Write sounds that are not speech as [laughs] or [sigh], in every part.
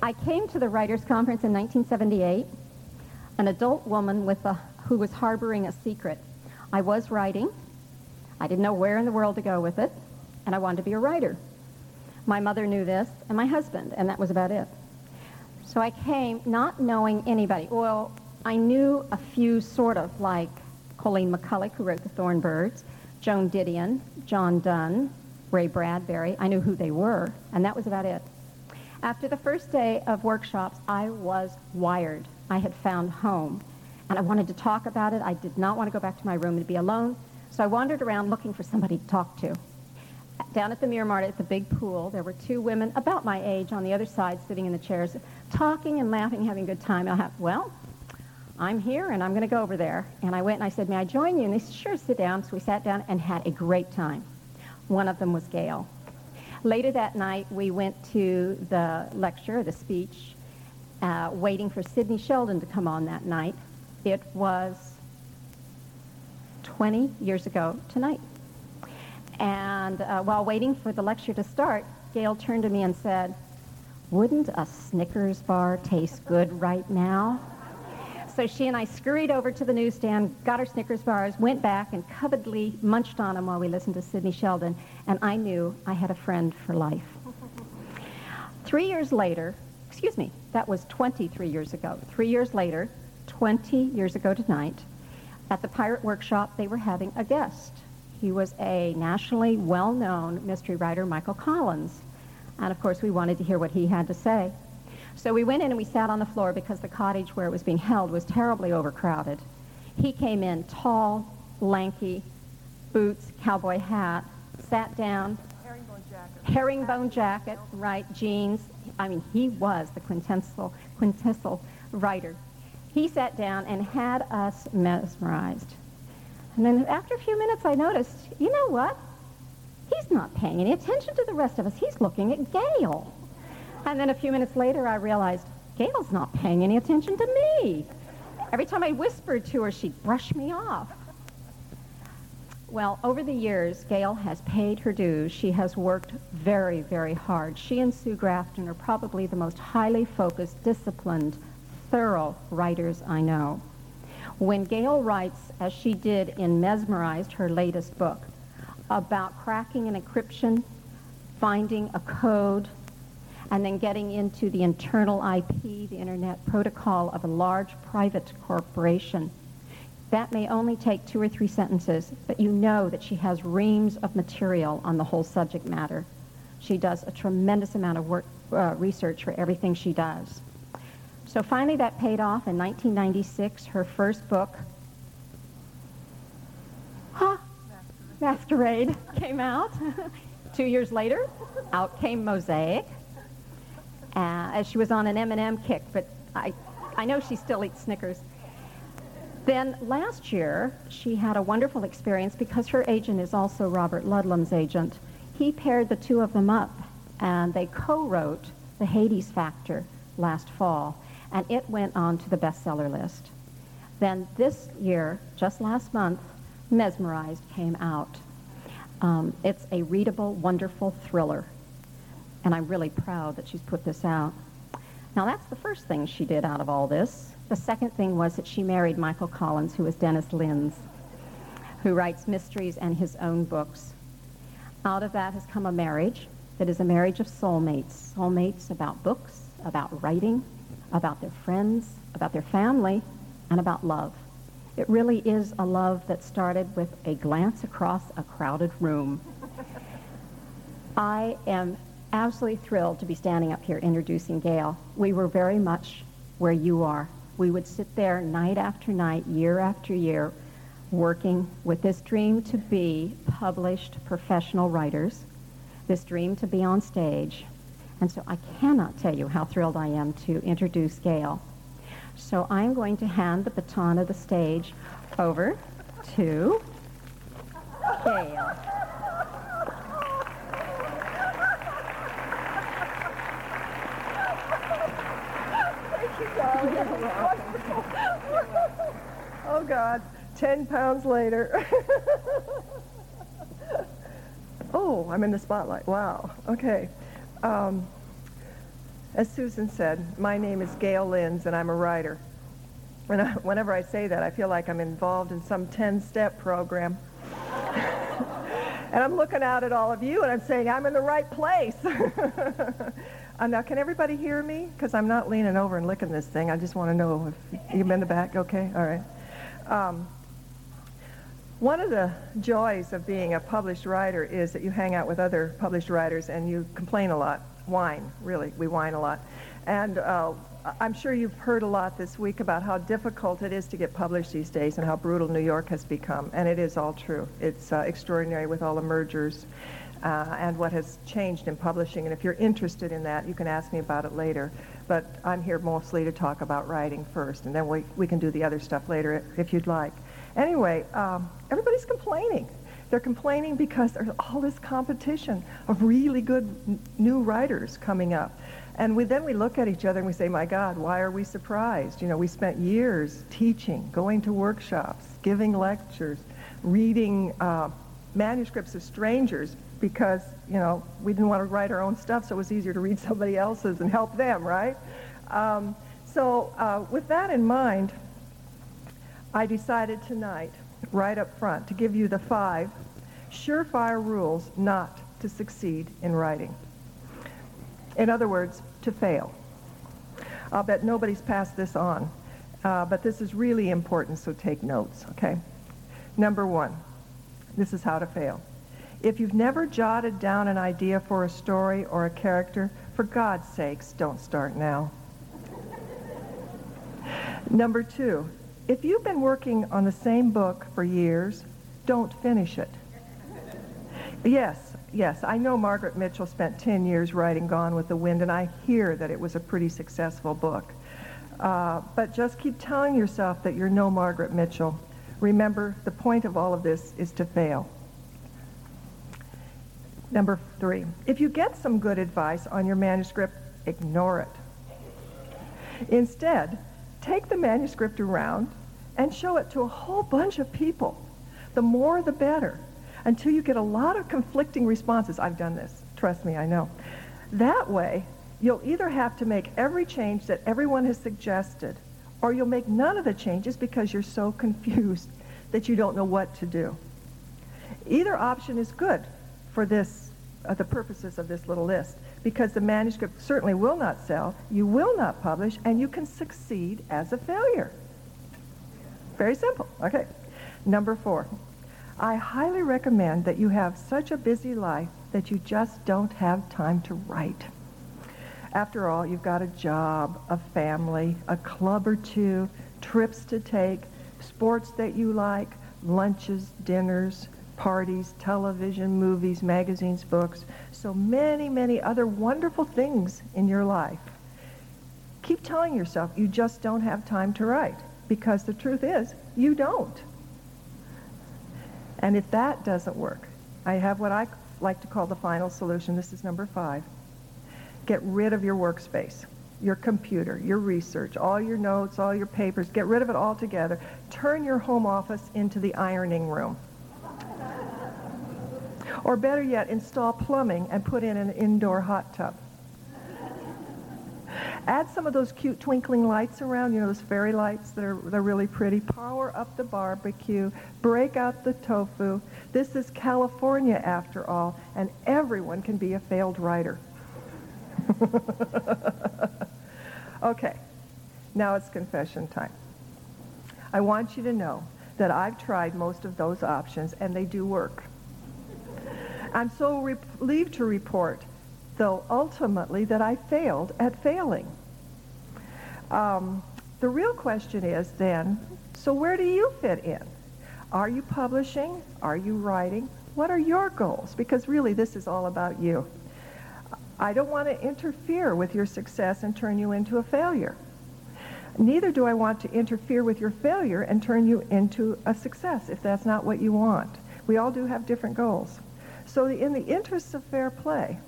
I came to the Writers' Conference in 1978, an adult woman with a, who was harboring a secret. I was writing. I didn't know where in the world to go with it, and I wanted to be a writer. My mother knew this, and my husband, and that was about it. So I came not knowing anybody. Well, I knew a few sort of, like Colleen McCullough, who wrote The Thorn Birds, Joan Didion, John Dunne, Ray Bradbury. I knew who they were, and that was about it. After the first day of workshops, I was wired. I had found home, and I wanted to talk about it. I did not want to go back to my room and be alone, so I wandered around looking for somebody to talk to. Down at the Miramar at the big pool, there were two women about my age on the other side sitting in the chairs, talking and laughing, having a good time. I thought, well, I'm here and I'm going to go over there. And I went and I said, may I join you? And they said, sure, sit down. So we sat down and had a great time. One of them was Gayle. Later that night, we went to the lecture, the speech, uh, waiting for Sidney Sheldon to come on that night. It was 20 years ago tonight. And uh, while waiting for the lecture to start, Gayle turned to me and said, wouldn't a Snickers bar taste good right now? So she and I scurried over to the newsstand, got our Snickers bars, went back and covetedly munched on them while we listened to Sidney Sheldon, and I knew I had a friend for life. [laughs] Three years later, excuse me, that was 23 years ago. Three years later, 20 years ago tonight, at the Pirate Workshop, they were having a guest. He was a nationally well-known mystery writer, Michael Collins. And of course, we wanted to hear what he had to say. So we went in and we sat on the floor because the cottage where it was being held was terribly overcrowded. He came in tall, lanky, boots, cowboy hat, sat down. Herringbone jacket. Herringbone jacket, right, jeans. I mean, he was the quintessential, quintessential writer. He sat down and had us mesmerized. And then after a few minutes, I noticed, you know what? He's not paying any attention to the rest of us. He's looking at Gayle. And then a few minutes later, I realized Gayle's not paying any attention to me. Every time I whispered to her, she'd brush me off. Well, over the years, Gayle has paid her dues. She has worked very, very hard. She and Sue Grafton are probably the most highly focused, disciplined, thorough writers I know. When Gail writes, as she did in Mesmerized, her latest book, about cracking an encryption, finding a code, and then getting into the internal IP, the Internet Protocol of a large private corporation. That may only take two or three sentences, but you know that she has reams of material on the whole subject matter. She does a tremendous amount of work, uh, research for everything she does. So finally that paid off in 1996. Her first book, huh, Masquerade, came out. [laughs] Two years later, out came Mosaic uh, as she was on an M&M kick, but I, I know she still eats Snickers. Then last year, she had a wonderful experience because her agent is also Robert Ludlum's agent. He paired the two of them up, and they co-wrote The Hades Factor last fall, and it went on to the bestseller list. Then this year, just last month, Mesmerized came out. Um, it's a readable, wonderful thriller and I'm really proud that she's put this out. Now, that's the first thing she did out of all this. The second thing was that she married Michael Collins, who is Dennis Lynds, who writes mysteries and his own books. Out of that has come a marriage that is a marriage of soulmates, soulmates about books, about writing, about their friends, about their family, and about love. It really is a love that started with a glance across a crowded room. I am absolutely thrilled to be standing up here introducing Gayle. We were very much where you are. We would sit there night after night, year after year, working with this dream to be published professional writers, this dream to be on stage. And so I cannot tell you how thrilled I am to introduce Gayle. So I'm going to hand the baton of the stage over to Gayle. God. Ten pounds later. [laughs] oh, I'm in the spotlight. Wow. Okay. Um, As Susan said, my name is Gayle Lynds, and I'm a writer. And I, whenever I say that, I feel like I'm involved in some 10-step program. [laughs] and I'm looking out at all of you, and I'm saying, I'm in the right place. [laughs] uh, now, can everybody hear me? Because I'm not leaning over and licking this thing. I just want to know if you've been in the back. Okay, all right. Um, one of the joys of being a published writer is that you hang out with other published writers and you complain a lot. Whine, really. We whine a lot. And uh, I'm sure you've heard a lot this week about how difficult it is to get published these days and how brutal New York has become. And it is all true. It's uh, extraordinary with all the mergers uh, and what has changed in publishing. And if you're interested in that, you can ask me about it later. But I'm here mostly to talk about writing first, and then we, we can do the other stuff later if you'd like. Anyway, um, everybody's complaining. They're complaining because there's all this competition of really good n- new writers coming up. And we, then we look at each other and we say, my God, why are we surprised? You know, we spent years teaching, going to workshops, giving lectures, reading uh, manuscripts of strangers because, you know, we didn't want to write our own stuff, so it was easier to read somebody else's and help them, right? Um, so uh, with that in mind, I decided tonight, right up front, to give you the five surefire rules not to succeed in writing. In other words, to fail. I'll bet nobody's passed this on, uh, but this is really important, so take notes, okay? Number one, this is how to fail. If you've never jotted down an idea for a story or a character, for God's sakes, don't start now. Number two, if you've been working on the same book for years, don't finish it. Yes, yes, I know Margaret Mitchell spent 10 years writing Gone with the Wind, and I hear that it was a pretty successful book. Uh, but just keep telling yourself that you're no Margaret Mitchell. Remember, the point of all of this is to fail. Number three, if you get some good advice on your manuscript, ignore it. Instead, take the manuscript around and show it to a whole bunch of people. The more, the better, until you get a lot of conflicting responses. I've done this. Trust me, I know. That way, you'll either have to make every change that everyone has suggested, or you'll make none of the changes because you're so [laughs] confused that you don't know what to do. Either option is good for this, uh, the purposes of this little list because the manuscript certainly will not sell, you will not publish, and you can succeed as a failure. Very simple. Okay. Number four, I highly recommend that you have such a busy life that you just don't have time to write. After all, you've got a job, a family, a club or two, trips to take, sports that you like, lunches, dinners, parties, television, movies, magazines, books, so many, many other wonderful things in your life. Keep telling yourself you just don't have time to write because the truth is you don't. And if that doesn't work, I have what I like to call the final solution. This is number five. Get rid of your workspace, your computer, your research, all your notes, all your papers. Get rid of it all together. Turn your home office into the ironing room. Or better yet, install plumbing and put in an indoor hot tub. Add some of those cute twinkling lights around, you know, those fairy lights that are they're really pretty. Power up the barbecue. Break out the tofu. This is California after all, and everyone can be a failed writer. [laughs] okay, now it's confession time. I want you to know that I've tried most of those options and they do work. I'm so relieved to report, though, ultimately, that I failed at failing. Um, the real question is then, so where do you fit in? Are you publishing? Are you writing? What are your goals? Because really, this is all about you. I don't want to interfere with your success and turn you into a failure. Neither do I want to interfere with your failure and turn you into a success if that's not what you want. We all do have different goals. So in the interests of fair play,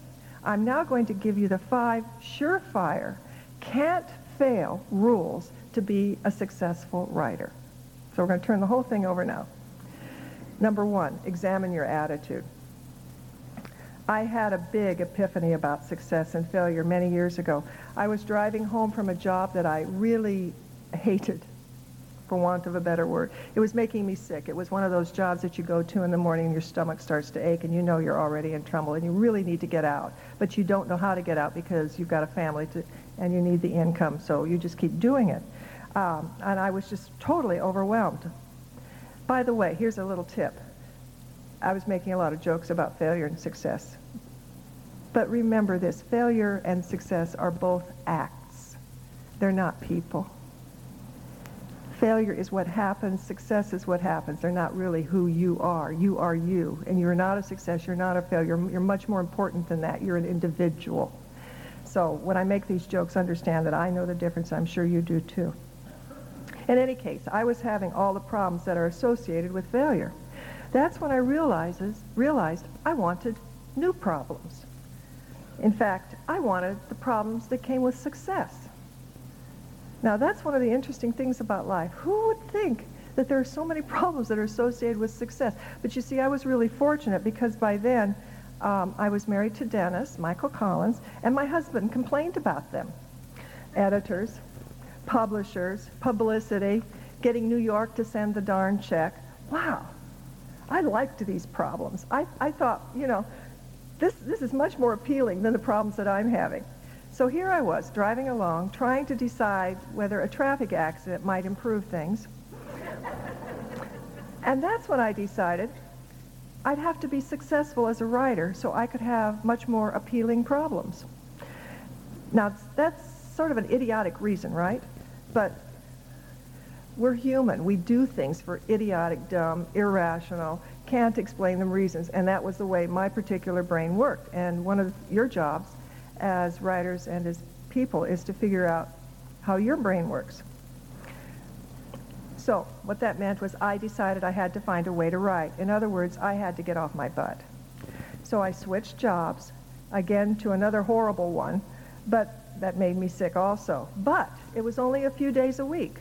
I'm now going to give you the five surefire, can't fail rules to be a successful writer. So we're going to turn the whole thing over now. Number one, examine your attitude. I had a big epiphany about success and failure many years ago. I was driving home from a job that I really hated, for want of a better word. It was making me sick. It was one of those jobs that you go to in the morning and your stomach starts to ache and you know you're already in trouble and you really need to get out. But you don't know how to get out because you've got a family to, and you need the income, so you just keep doing it. Um, and I was just totally overwhelmed. By the way, here's a little tip. I was making a lot of jokes about failure and success. But remember this, failure and success are both acts. They're not people. Failure is what happens, success is what happens. They're not really who you are. You are you, and you're not a success, you're not a failure. You're much more important than that. You're an individual. So when I make these jokes, understand that I know the difference. I'm sure you do too. In any case, I was having all the problems that are associated with failure. That's when I realizes, realized I wanted new problems. In fact, I wanted the problems that came with success. Now, that's one of the interesting things about life. Who would think that there are so many [laughs] problems that are associated with success? But you see, I was really fortunate because by then um, I was married to Dennis, Michael Collins, and my husband complained about them. Editors, publishers, publicity, getting New York to send the darn check. Wow, I liked these problems. I, I thought, you know, this, this is much more appealing than the problems that I'm having. So here I was, driving along, trying to decide whether a traffic accident might improve things. and that's when I decided I'd have to be successful as a writer so I could have much more appealing problems. Now, that's sort of an idiotic reason, right? But we're human. We do things for idiotic, dumb, irrational, can't explain the reasons. And that was the way my particular brain worked. And one of your jobs as writers and as people is to figure out how your brain works. So what that meant was I decided I had to find a way to write. In other words, I had to get off my butt. So I switched jobs, again to another horrible one, but that made me sick also. But it was only a few days a week.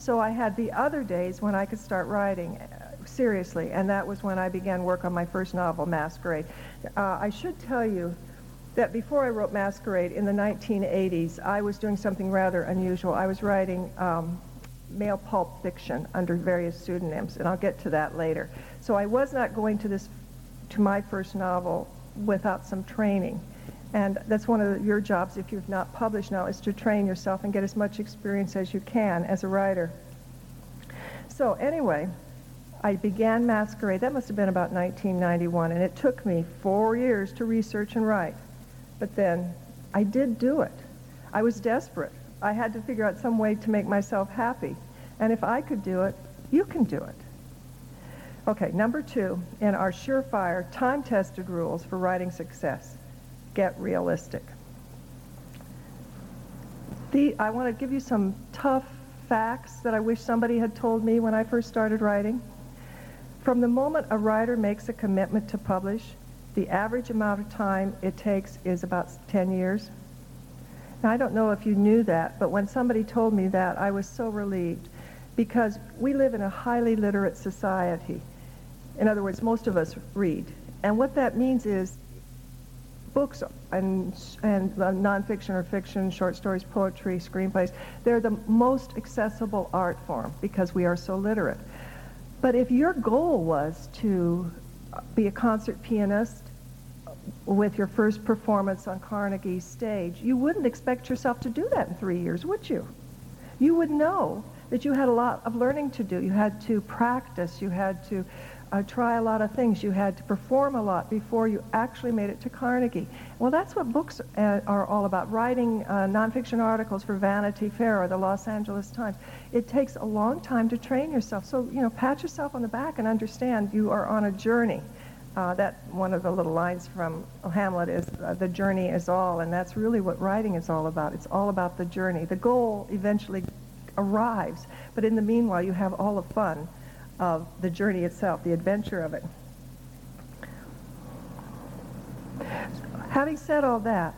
So I had the other days when I could start writing seriously, and that was when I began work on my first novel, Masquerade. Uh, I should tell you that before I wrote Masquerade in the 1980s, I was doing something rather unusual. I was writing um, male pulp fiction under various pseudonyms, and I'll get to that later. So I was not going to this, to my first novel without some training. And that's one of the, your jobs, if you've not published now, is to train yourself and get as much experience as you can as a writer. So anyway, I began Masquerade. That must have been about 1991, and it took me four years to research and write. But then I did do it. I was desperate. I had to figure out some way to make myself happy. And if I could do it, you can do it. Okay, number two, in our surefire, time-tested rules for writing success, get realistic. The, I want to give you some tough facts that I wish somebody had told me when I first started writing. From the moment a writer makes a commitment to publish, the average amount of time it takes is about 10 years. Now, I don't know if you knew that, but when somebody told me that, I was so relieved because we live in a highly literate society. In other words, most of us read. And what that means is books and, and uh, nonfiction or fiction, short stories, poetry, screenplays, they're the most accessible art form because we are so literate. But if your goal was to uh, be a concert pianist with your first performance on Carnegie stage, you wouldn't expect yourself to do that in three years, would you? You would know that you had a lot of learning to do. You had to practice. You had to uh, try a lot of things. You had to perform a lot before you actually made it to Carnegie. Well, that's what books uh, are all about. Writing uh, nonfiction articles for Vanity Fair or the Los Angeles Times. It takes a long time to train yourself. So, you know, pat yourself on the back and understand you are on a journey. Uh, that one of the little lines from Hamlet is uh, the journey is all, and that's really what writing is all about. It's all about the journey. The goal eventually arrives, but in the meanwhile, you have all the fun of the journey itself, the adventure of it. Having said all that,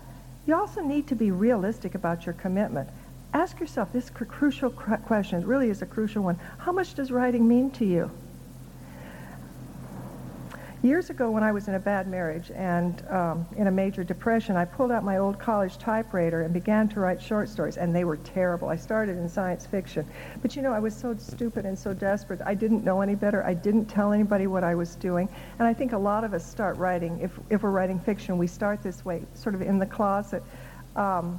you also need to be realistic about your commitment. Ask yourself this crucial question. It really is a crucial one. How much does writing mean to you? Years ago, when I was in a bad marriage and um, in a major depression, I pulled out my old college typewriter and began to write short stories, and they were terrible. I started in science fiction. But you know, I was so stupid and so desperate. I didn't know any better. I didn't tell anybody what I was doing. And I think a lot of us start writing, if, if we're writing fiction, we start this way, sort of in the closet. Um,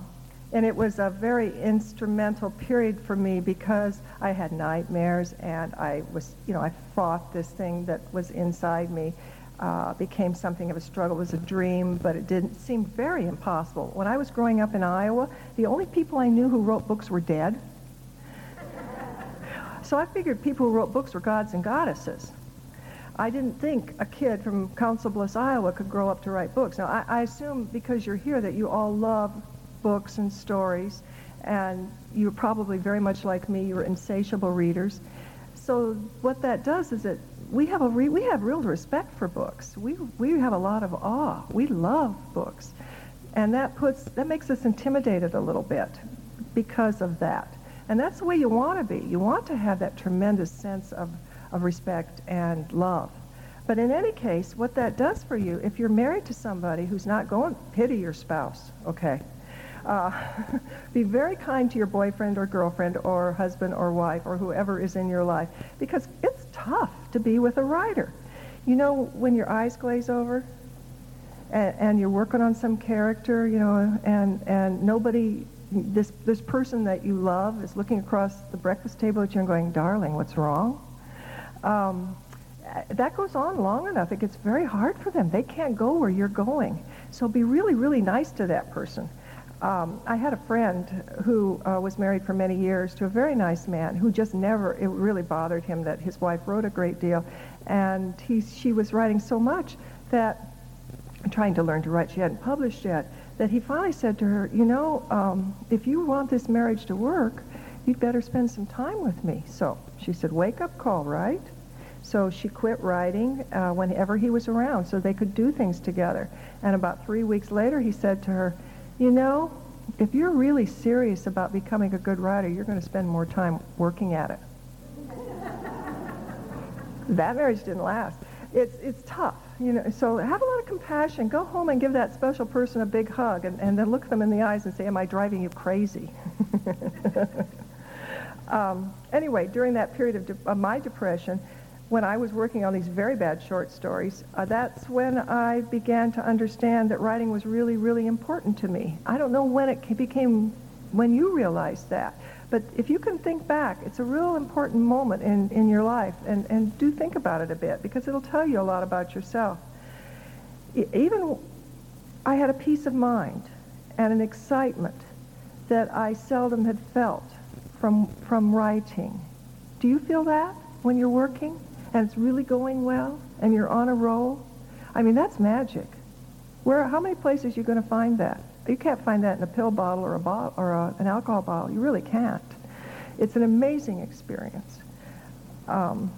and it was a very instrumental period for me because I had nightmares and I was, you know, I fought this thing that was inside me. Uh, became something of a struggle. It was a dream, but it didn't seem very impossible. When I was growing up in Iowa, the only people I knew who wrote books were dead. [laughs] so I figured people who wrote books were gods and goddesses. I didn't think a kid from Council Bluffs, Iowa could grow up to write books. Now, I, I assume because you're here that you all love books and stories, and you're probably very much like me, you're insatiable readers. So what that does is that we have a re- we have real respect for books. We we have a lot of awe. We love books, and that puts that makes us intimidated a little bit because of that. And that's the way you want to be. You want to have that tremendous sense of, of respect and love. But in any case, what that does for you, if you're married to somebody who's not going, pity your spouse, okay? Uh, [laughs] be very kind to your boyfriend or girlfriend or husband or wife or whoever is in your life because it's tough to be with a writer. You know, when your eyes glaze over and, and you're working on some character, you know, and, and nobody, this, this person that you love is looking across the breakfast table at you and going, darling, what's wrong? Um, that goes on long enough. It gets very hard for them. They can't go where you're going. So be really, really nice to that person. Um, I had a friend who uh, was married for many years to a very nice man who just never, it really bothered him that his wife wrote a great deal. And he, she was writing so much that, trying to learn to write, she hadn't published yet, that he finally said to her, you know, um, if you want this marriage to work, you'd better spend some time with me. So she said, wake up call, right? So she quit writing uh, whenever he was around so they could do things together. And about three weeks later, he said to her, you know, if you're really serious about becoming a good writer, you're going to spend more time working at it. [laughs] that marriage didn't last. It's, it's tough, you know, so have a lot of compassion. Go home and give that special person a big hug and, and then look them in the eyes and say, am I driving you crazy? [laughs] um, anyway, during that period of, de- of my depression, when I was working on these very bad short stories, uh, that's when I began to understand that writing was really, really important to me. I don't know when it became, when you realized that. But if you can think back, it's a real important moment in, in your life. And, and do think about it a bit because it'll tell you a lot about yourself. Even I had a peace of mind and an excitement that I seldom had felt from, from writing. Do you feel that when you're working? And it's really going well and you're on a roll, I mean, that's magic. Where, how many places are you going to find that? You can't find that in a pill bottle or, a bottle, or a, an alcohol bottle. You really can't. It's an amazing experience. Um,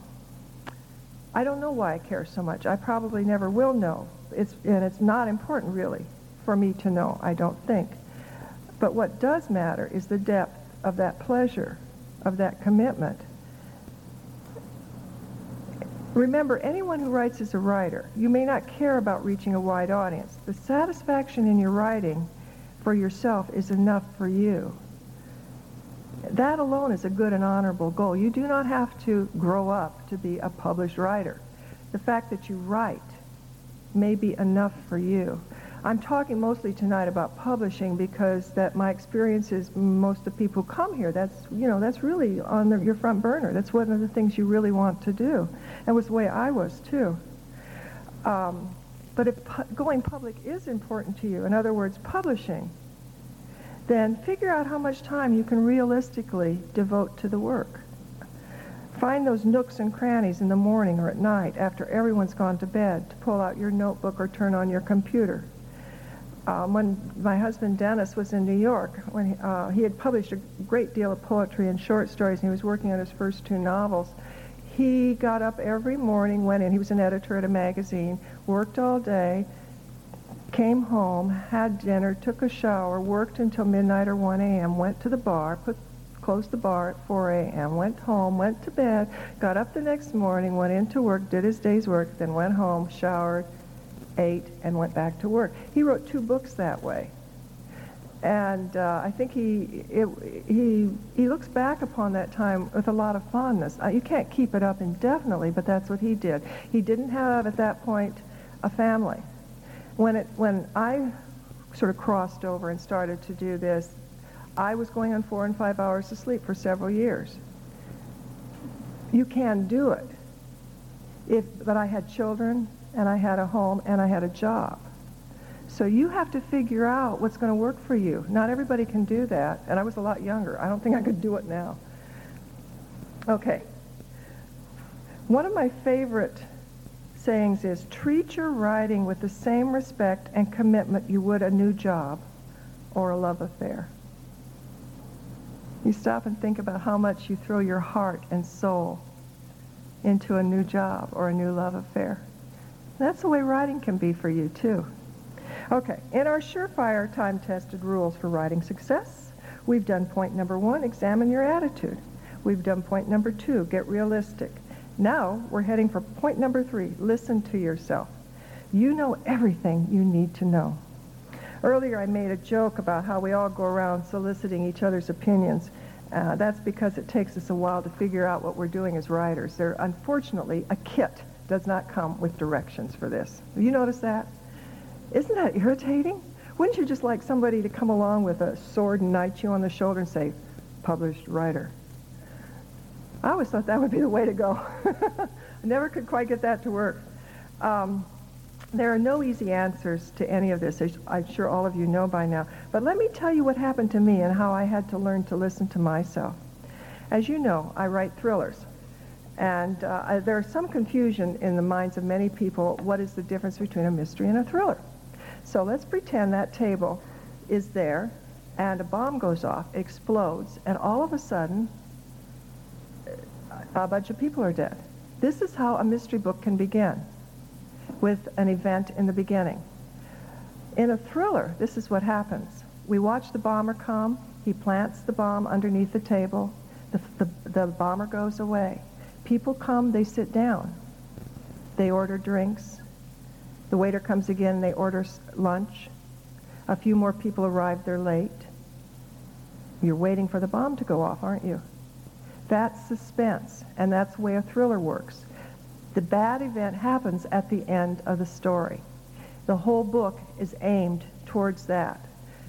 I don't know why I care so much. I probably never will know. It's, and it's not important, really, for me to know, I don't think. But what does matter is the depth of that pleasure, of that commitment, Remember, anyone who writes is a writer. You may not care about reaching a wide audience. The satisfaction in your writing for yourself is enough for you. That alone is a good and honorable goal. You do not have to grow up to be a published writer. The fact that you write may be enough for you. I'm talking mostly tonight about publishing because that my experience is most of the people who come here, that's, you know, that's really on the, your front burner. That's one of the things you really want to do. That was the way I was, too. Um, but if pu- going public is important to you, in other words, publishing, then figure out how much time you can realistically devote to the work. Find those nooks and crannies in the morning or at night after everyone's gone to bed to pull out your notebook or turn on your computer um, when my husband Dennis was in New York, when he, uh, he had published a great deal of poetry and short stories, and he was working on his first two novels, he got up every morning, went in, he was an editor at a magazine, worked all day, came home, had dinner, took a shower, worked until midnight or 1 a.m., went to the bar, put closed the bar at 4 a.m., went home, went to bed, got up the next morning, went into work, did his day's work, then went home, showered, ate, and went back to work. He wrote two books that way. And uh, I think he, it, he, he looks back upon that time with a lot of fondness. Uh, you can't keep it up indefinitely, but that's what he did. He didn't have, at that point, a family. When, it, when I sort of crossed over and started to do this, I was going on four and five hours of sleep for several years. You can do it. If, but I had children, and I had a home, and I had a job. So you have to figure out what's going to work for you. Not everybody can do that, and I was a lot younger. I don't think I could do it now. Okay. One of my favorite sayings is treat your writing with the same respect and commitment you would a new job or a love affair. You stop and think about how much you throw your heart and soul into a new job or a new love affair. That's the way writing can be for you, too. Okay, in our surefire time-tested rules for writing success, we've done point number one, examine your attitude. We've done point number two, get realistic. Now we're heading for point number three, listen to yourself. You know everything you need to know. Earlier I made a joke about how we all go around soliciting each other's opinions. Uh, that's because it takes us a while to figure out what we're doing as writers. They're unfortunately, a kit does not come with directions for this. Have you noticed that? Isn't that irritating? Wouldn't you just like somebody to come along with a sword and knight you on the shoulder and say, published writer? I always thought that would be the way to go. [laughs] I never could quite get that to work. Um, there are no easy answers to any of this, as I'm sure all of you know by now. But let me tell you what happened to me and how I had to learn to listen to myself. As you know, I write thrillers. And uh, there's some confusion in the minds of many people, what is the difference between a mystery and a thriller? So let's pretend that table is there, and a bomb goes off, explodes, and all of a sudden, a bunch of people are dead. This is how a mystery book can begin, with an event in the beginning. In a thriller, this is what happens. We watch the bomber come, he plants the bomb underneath the table, the, the, the bomber goes away. People come, they sit down. They order drinks. The waiter comes again, they order lunch. A few more people arrive, they're late. You're waiting for the bomb to go off, aren't you? That's suspense, and that's the way a thriller works. The bad event happens at the end of the story. The whole book is aimed towards that.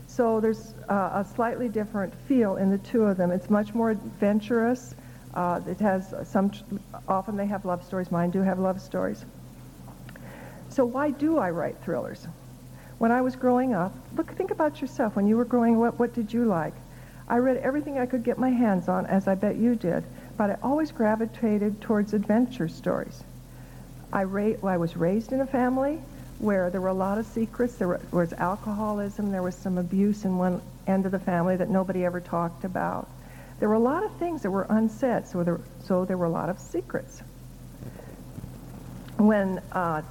So there's uh, a slightly different feel in the two of them. It's much more adventurous. Uh, it has some, often they have love stories. Mine do have love stories. So why do I write thrillers? When I was growing up, look, think about yourself. When you were growing up, what did you like? I read everything I could get my hands on, as I bet you did, but I always gravitated towards adventure stories. I, ra- I was raised in a family where there were a lot of secrets. There was alcoholism. There was some abuse in one end of the family that nobody ever talked about. There were a lot of things that were unsaid, so there, so there were a lot of secrets. When uh,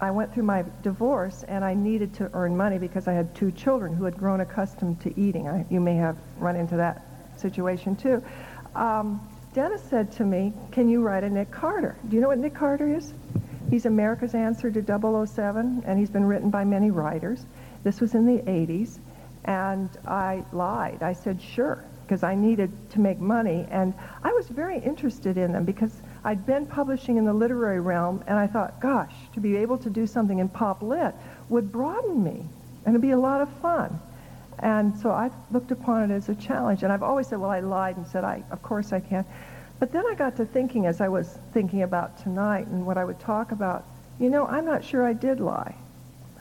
I went through my divorce and I needed to earn money because I had two children who had grown accustomed to eating. I, you may have run into that situation too. Um, Dennis said to me, can you write a Nick Carter? Do you know what Nick Carter is? He's America's answer to 007, and he's been written by many writers. This was in the 80s, and I lied. I said, sure, because I needed to make money, and I was very interested in them because I'd been publishing in the literary realm, and I thought, gosh, to be able to do something in pop lit would broaden me, and it'd be a lot of fun. And so I looked upon it as a challenge, and I've always said, well, I lied and said, I, of course I can. But then I got to thinking as I was thinking about tonight and what I would talk about, you know, I'm not sure I did lie.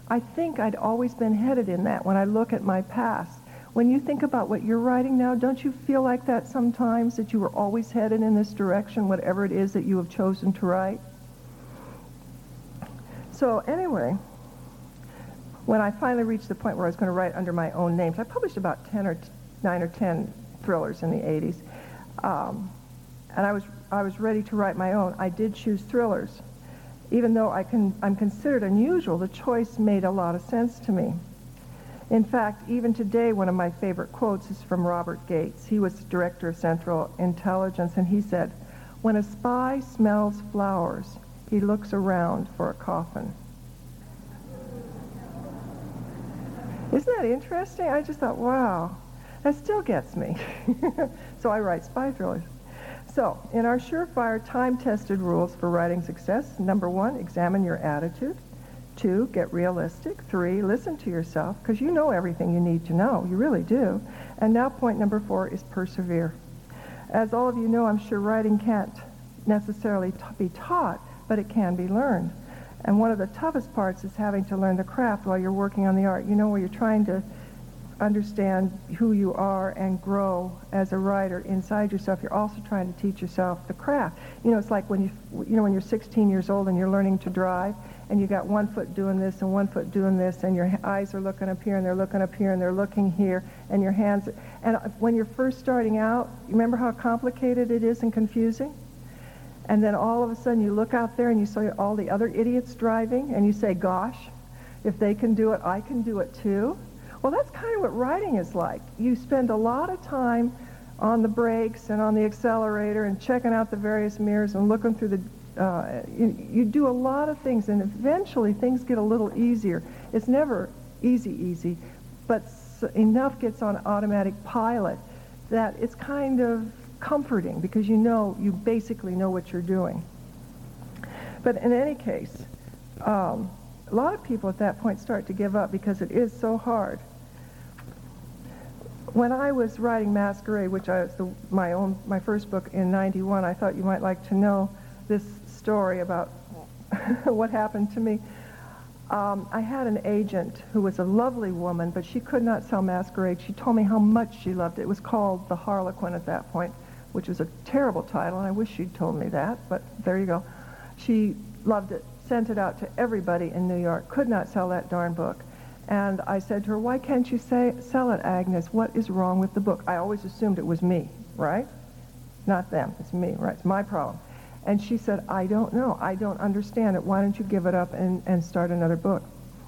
I think I'd always been headed in that when I look at my past. When you think about what you're writing now, don't you feel like that sometimes, that you were always headed in this direction, whatever it is that you have chosen to write? So anyway, when I finally reached the point where I was going to write under my own names, I published about 10 or 9 or 10 thrillers in the 80s. Um, and I was, I was ready to write my own. I did choose thrillers. Even though I can, I'm considered unusual, the choice made a lot of sense to me. In fact, even today, one of my favorite quotes is from Robert Gates. He was director of Central Intelligence, and he said, when a spy smells flowers, he looks around for a coffin. Isn't that interesting? I just thought, wow, that still gets me. [laughs] so I write spy thrillers. So, in our surefire, time-tested rules for writing success, number one, examine your attitude. Two, get realistic. Three, listen to yourself, because you know everything you need to know. You really do. And now point number four is persevere. As all of you know, I'm sure writing can't necessarily be taught, but it can be learned. And one of the toughest parts is having to learn the craft while you're working on the art. You know, where you're trying to understand who you are and grow as a writer inside yourself, you're also trying to teach yourself the craft. You know, it's like when you, you know, when you're 16 years old and you're learning to drive, and you got one foot doing this and one foot doing this, and your eyes are looking up here and they're looking up here and they're looking here, and your hands. And when you're first starting out, you remember how complicated it is and confusing? And then all of a sudden you look out there and you see all the other idiots driving, and you say, gosh, if they can do it, I can do it too. Well, that's kind of what writing is like. You spend a lot of time on the brakes and on the accelerator and checking out the various mirrors and looking through the uh, you, you do a lot of things, and eventually things get a little easier. It's never easy, easy, but enough gets on automatic pilot that it's kind of comforting because you know, you basically know what you're doing. But in any case, um, a lot of people at that point start to give up because it is so hard. When I was writing Masquerade, which I was the, my own my first book in '91, I thought you might like to know this story about [laughs] what happened to me. Um, I had an agent who was a lovely woman, but she could not sell Masquerade. She told me how much she loved it. It was called The Harlequin at that point, which was a terrible title, and I wish she'd told me that, but there you go. She loved it, sent it out to everybody in New York, could not sell that darn book. And I said to her, why can't you say, sell it, Agnes? What is wrong with the book? I always assumed it was me, right? Not them, it's me, right? It's my problem. And she said, I don't know. I don't understand it. Why don't you give it up and, and start another book?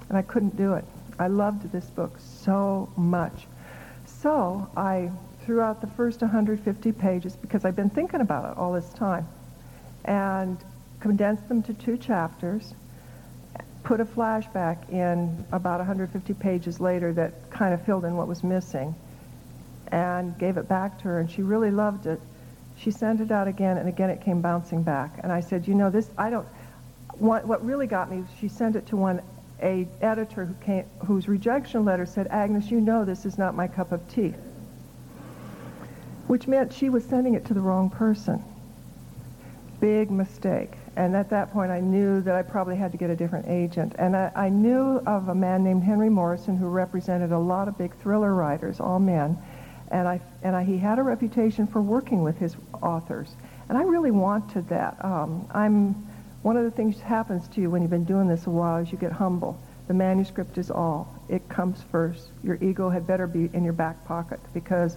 And I couldn't do it. I loved this book so much. So I threw out the first 150 pages because I've been thinking about it all this time and condensed them to two chapters, put a flashback in about 150 pages later that kind of filled in what was missing and gave it back to her and she really loved it she sent it out again, and again it came bouncing back. And I said, you know, this, I don't, what, what really got me, she sent it to one, a editor who came, whose rejection letter said, Agnes, you know this is not my cup of tea. Which meant she was sending it to the wrong person. Big mistake. And at that point, I knew that I probably had to get a different agent. And I, I knew of a man named Henry Morrison who represented a lot of big thriller writers, all men and I and I, he had a reputation for working with his authors, and I really wanted that. Um, I'm one of the things that happens to you when you've been doing this a while is you get humble. The manuscript is all. It comes first. Your ego had better be in your back pocket because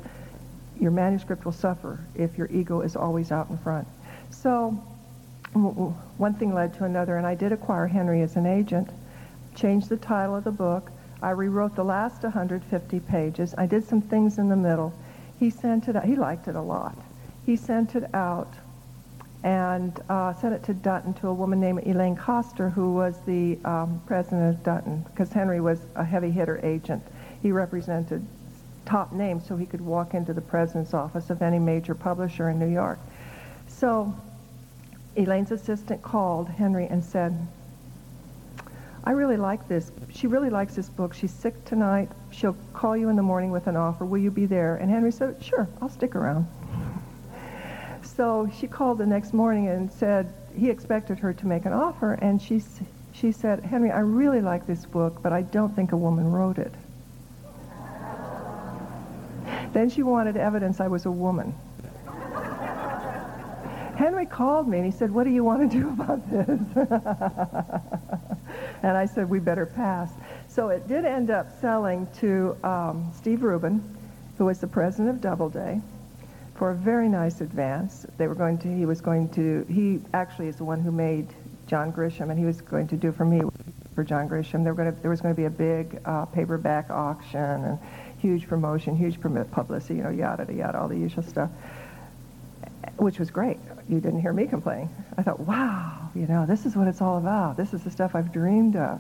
your manuscript will suffer if your ego is always out in front. So one thing led to another, and I did acquire Henry as an agent, changed the title of the book, I rewrote the last 150 pages. I did some things in the middle. He sent it out. He liked it a lot. He sent it out and uh, sent it to Dutton to a woman named Elaine Koster, who was the um, president of Dutton, because Henry was a heavy hitter agent. He represented top names so he could walk into the president's office of any major publisher in New York. So Elaine's assistant called Henry and said, I really like this. She really likes this book. She's sick tonight. She'll call you in the morning with an offer. Will you be there? And Henry said, sure, I'll stick around. So she called the next morning and said he expected her to make an offer, and she, she said, Henry, I really like this book, but I don't think a woman wrote it. then she wanted evidence I was a woman. Henry called me and he said, what do you want to do about this? [laughs] and I said, we better pass. So it did end up selling to um, Steve Rubin, who was the president of Doubleday, for a very nice advance. They were going to, he was going to, he actually is the one who made John Grisham, and he was going to do for me for John Grisham. There, gonna, there was going to be a big uh, paperback auction and huge promotion, huge publicity, you know, yada, yada, all the usual stuff, which was great. You didn't hear me complaining. I thought, wow, you know, this is what it's all about. This is the stuff I've dreamed of.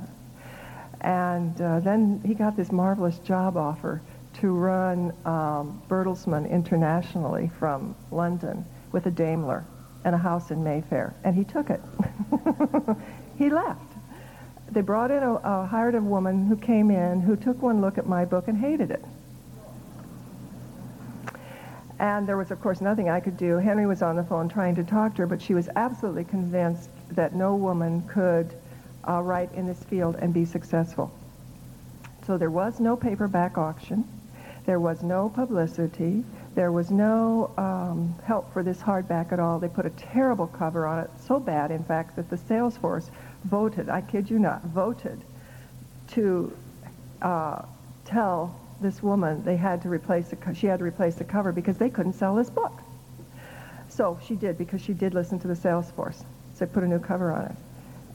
And uh, then he got this marvelous job offer to run um, Bertelsmann internationally from London with a Daimler and a house in Mayfair. And he took it. [laughs] he left. They brought in a, a, hired a woman who came in who took one look at my book and hated it. And there was, of course, nothing I could do. Henry was on the phone trying to talk to her, but she was absolutely convinced that no woman could uh, write in this field and be successful. So there was no paperback auction. There was no publicity. There was no um, help for this hardback at all. They put a terrible cover on it, so bad, in fact, that the sales force voted, I kid you not, voted to uh, tell this woman they had to replace the, she had to replace the cover because they couldn't sell this book. So she did because she did listen to the sales force. So they put a new cover on it.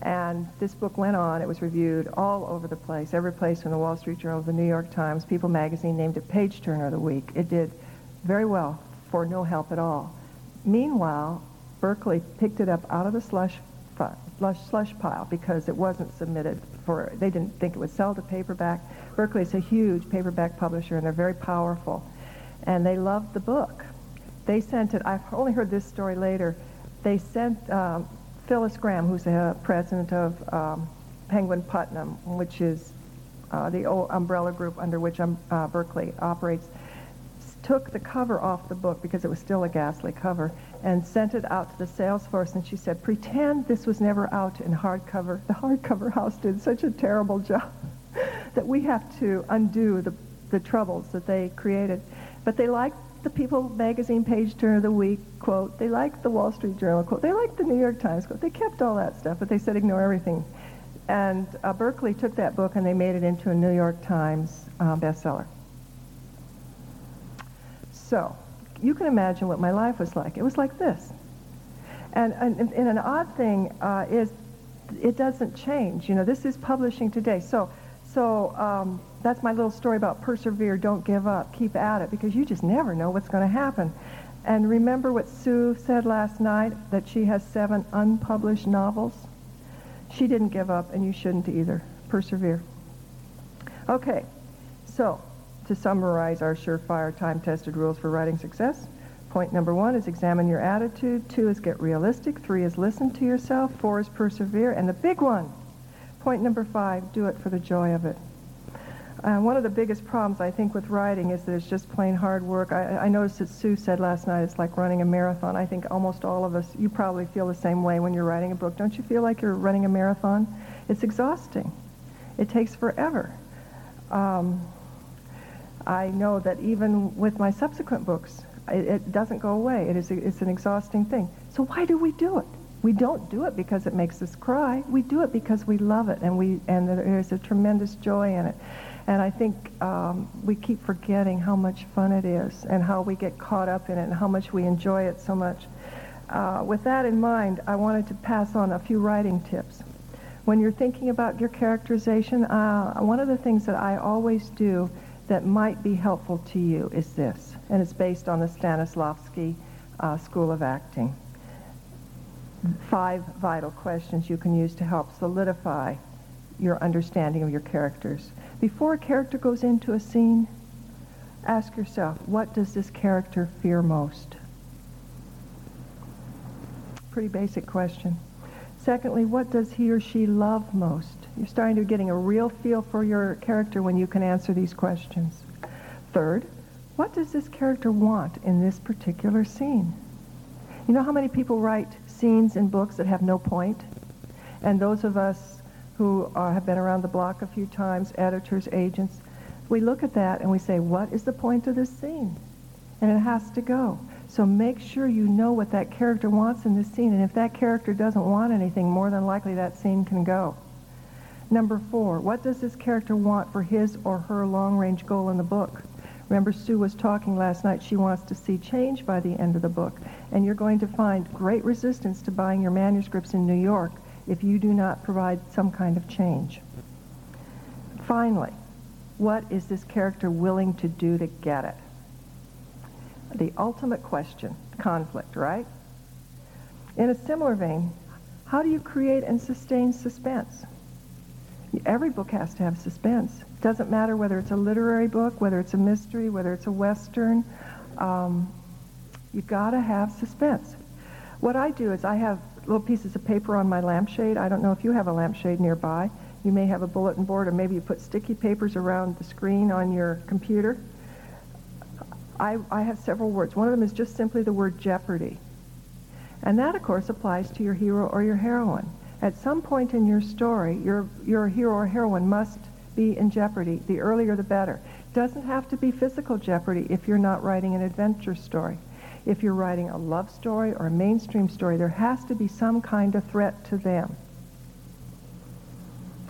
And this book went on. It was reviewed all over the place, every place from the Wall Street Journal, the New York Times, People magazine named it Page Turner of the Week. It did very well for no help at all. Meanwhile, Berkley picked it up out of the slush, slush, slush pile because it wasn't submitted for, they didn't think it would sell to paperback. Berkley is a huge paperback publisher and they're very powerful. And they loved the book. They sent it, I've only heard this story later, they sent um, Phyllis Grann, who's the president of um, Penguin Putnam, which is uh, the umbrella group under which um, uh, Berkley operates, took the cover off the book because it was still a ghastly cover and sent it out to the sales force and she said, pretend this was never out in hardcover. The hardcover house did such a terrible job that we have to undo the, the troubles that they created. But they liked the People magazine page turn of the week quote. They liked the Wall Street Journal quote. They liked the New York Times quote. They kept all that stuff, but they said ignore everything. And uh, Berkley took that book and they made it into a New York Times uh, bestseller. So you can imagine what my life was like. It was like this. And, and, and an odd thing uh, is it doesn't change. You know, this is publishing today. So, so um, that's my little story about persevere, don't give up, keep at it, because you just never know what's going to happen. And remember what Sue said last night, that she has seven unpublished novels? She didn't give up, and you shouldn't either. Persevere. Okay, so to summarize our surefire time-tested rules for writing success, point number one is examine your attitude. Two is get realistic. Three is listen to yourself. Four is persevere. And the big one, point number five, do it for the joy of it. Uh, one of the biggest problems, I think, with writing is that it's just plain hard work. I, I noticed that Sue said last night it's like running a marathon. I think almost all of us, you probably feel the same way when you're writing a book. Don't you feel like you're running a marathon? It's exhausting. It takes forever. Um, I know that even with my subsequent books, it, it doesn't go away. It is, it's an exhausting thing. So why do we do it? We don't do it because it makes us cry. We do it because we love it, and we and there's a tremendous joy in it. And I think um, we keep forgetting how much fun it is and how we get caught up in it and how much we enjoy it so much. Uh, with that in mind, I wanted to pass on a few writing tips. When you're thinking about your characterization, uh, one of the things that I always do that might be helpful to you is this, and it's based on the Stanislavski uh, School of Acting. Five vital questions you can use to help solidify your understanding of your characters. Before a character goes into a scene, ask yourself, what does this character fear most? Pretty basic question. Secondly, what does he or she love most? You're starting to getting a real feel for your character when you can answer these questions. Third, what does this character want in this particular scene? You know how many people write scenes in books that have no point? And those of us who are, have been around the block a few times, editors, agents, we look at that and we say, what is the point of this scene? And it has to go. So make sure you know what that character wants in this scene. And if that character doesn't want anything, more than likely that scene can go. Number four, what does this character want for his or her long-range goal in the book? Remember, Sue was talking last night. She wants to see change by the end of the book. And you're going to find great resistance to buying your manuscripts in New York if you do not provide some kind of change. Finally, what is this character willing to do to get it? The ultimate question, conflict, right? In a similar vein, how do you create and sustain suspense? Every book has to have suspense. Doesn't matter whether it's a literary book, whether it's a mystery, whether it's a western. Um, you've got to have suspense. What I do is I have little pieces of paper on my lampshade. I don't know if you have a lampshade nearby. You may have a bulletin board, or maybe you put sticky papers around the screen on your computer. I, I have several words. One of them is just simply the word jeopardy. And that, of course, applies to your hero or your heroine. At some point in your story, your, your hero or heroine must be in jeopardy. The earlier, the better. Doesn't have to be physical jeopardy if you're not writing an adventure story. If you're writing a love story or a mainstream story, there has to be some kind of threat to them.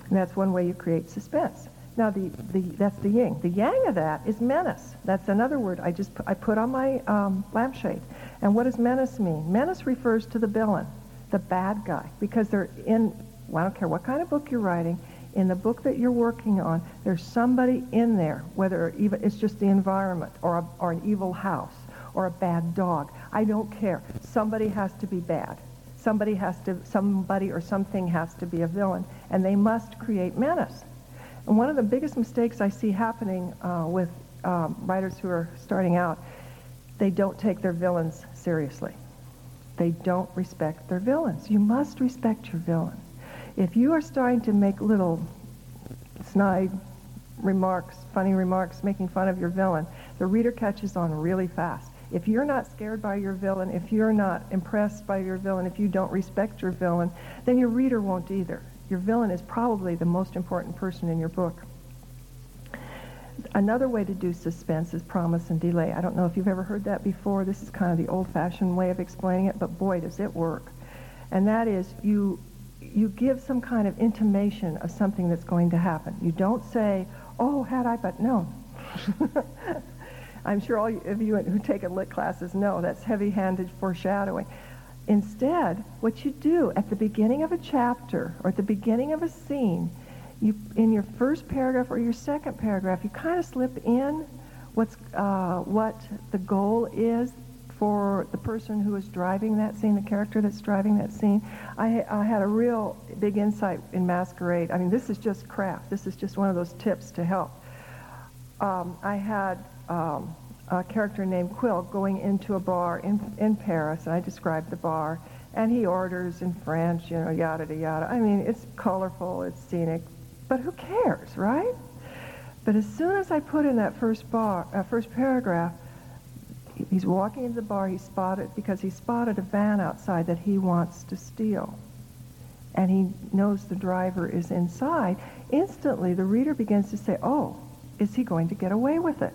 And that's one way you create suspense. Now, the, the, that's the yin. The yang of that is menace. That's another word I just I put on my um, lampshade. And what does menace mean? Menace refers to the villain, the bad guy, because they're in, well, I don't care what kind of book you're writing, in the book that you're working on, there's somebody in there, whether even it's just the environment or, a, or an evil house or a bad dog. I don't care. Somebody has to be bad. Somebody has to, somebody or something has to be a villain, and they must create menace. And one of the biggest mistakes I see happening uh, with um, writers who are starting out they don't take their villains seriously. They don't respect their villains. You must respect your villain. If you are starting to make little snide remarks, funny remarks, making fun of your villain, the reader catches on really fast. If you're not scared by your villain, if you're not impressed by your villain, if you don't respect your villain, then your reader won't either. Your villain is probably the most important person in your book. Another way to do suspense is promise and delay. I don't know if you've ever heard that before. This is kind of the old-fashioned way of explaining it, but boy, does it work. And that is you, you give some kind of intimation of something that's going to happen. You don't say, oh, had I but known. [laughs] I'm sure all of you who take lit classes know that's heavy-handed foreshadowing. Instead, what you do at the beginning of a chapter or at the beginning of a scene you, in your first paragraph or your second paragraph, you kind of slip in what's, uh, what the goal is for the person who is driving that scene, the character that's driving that scene. I, I had a real big insight in Masquerade. I mean, this is just craft. This is just one of those tips to help. Um, I had um, a character named Quill going into a bar in, in Paris, and I described the bar, and he orders in French, you know, yada, yada, yada. I mean, it's colorful, it's scenic, but who cares, right? But as soon as I put in that first bar, uh, first paragraph, he's walking into the bar, he spotted, because he spotted a van outside that he wants to steal. And he knows the driver is inside. Instantly, the reader begins to say, oh, is he going to get away with it?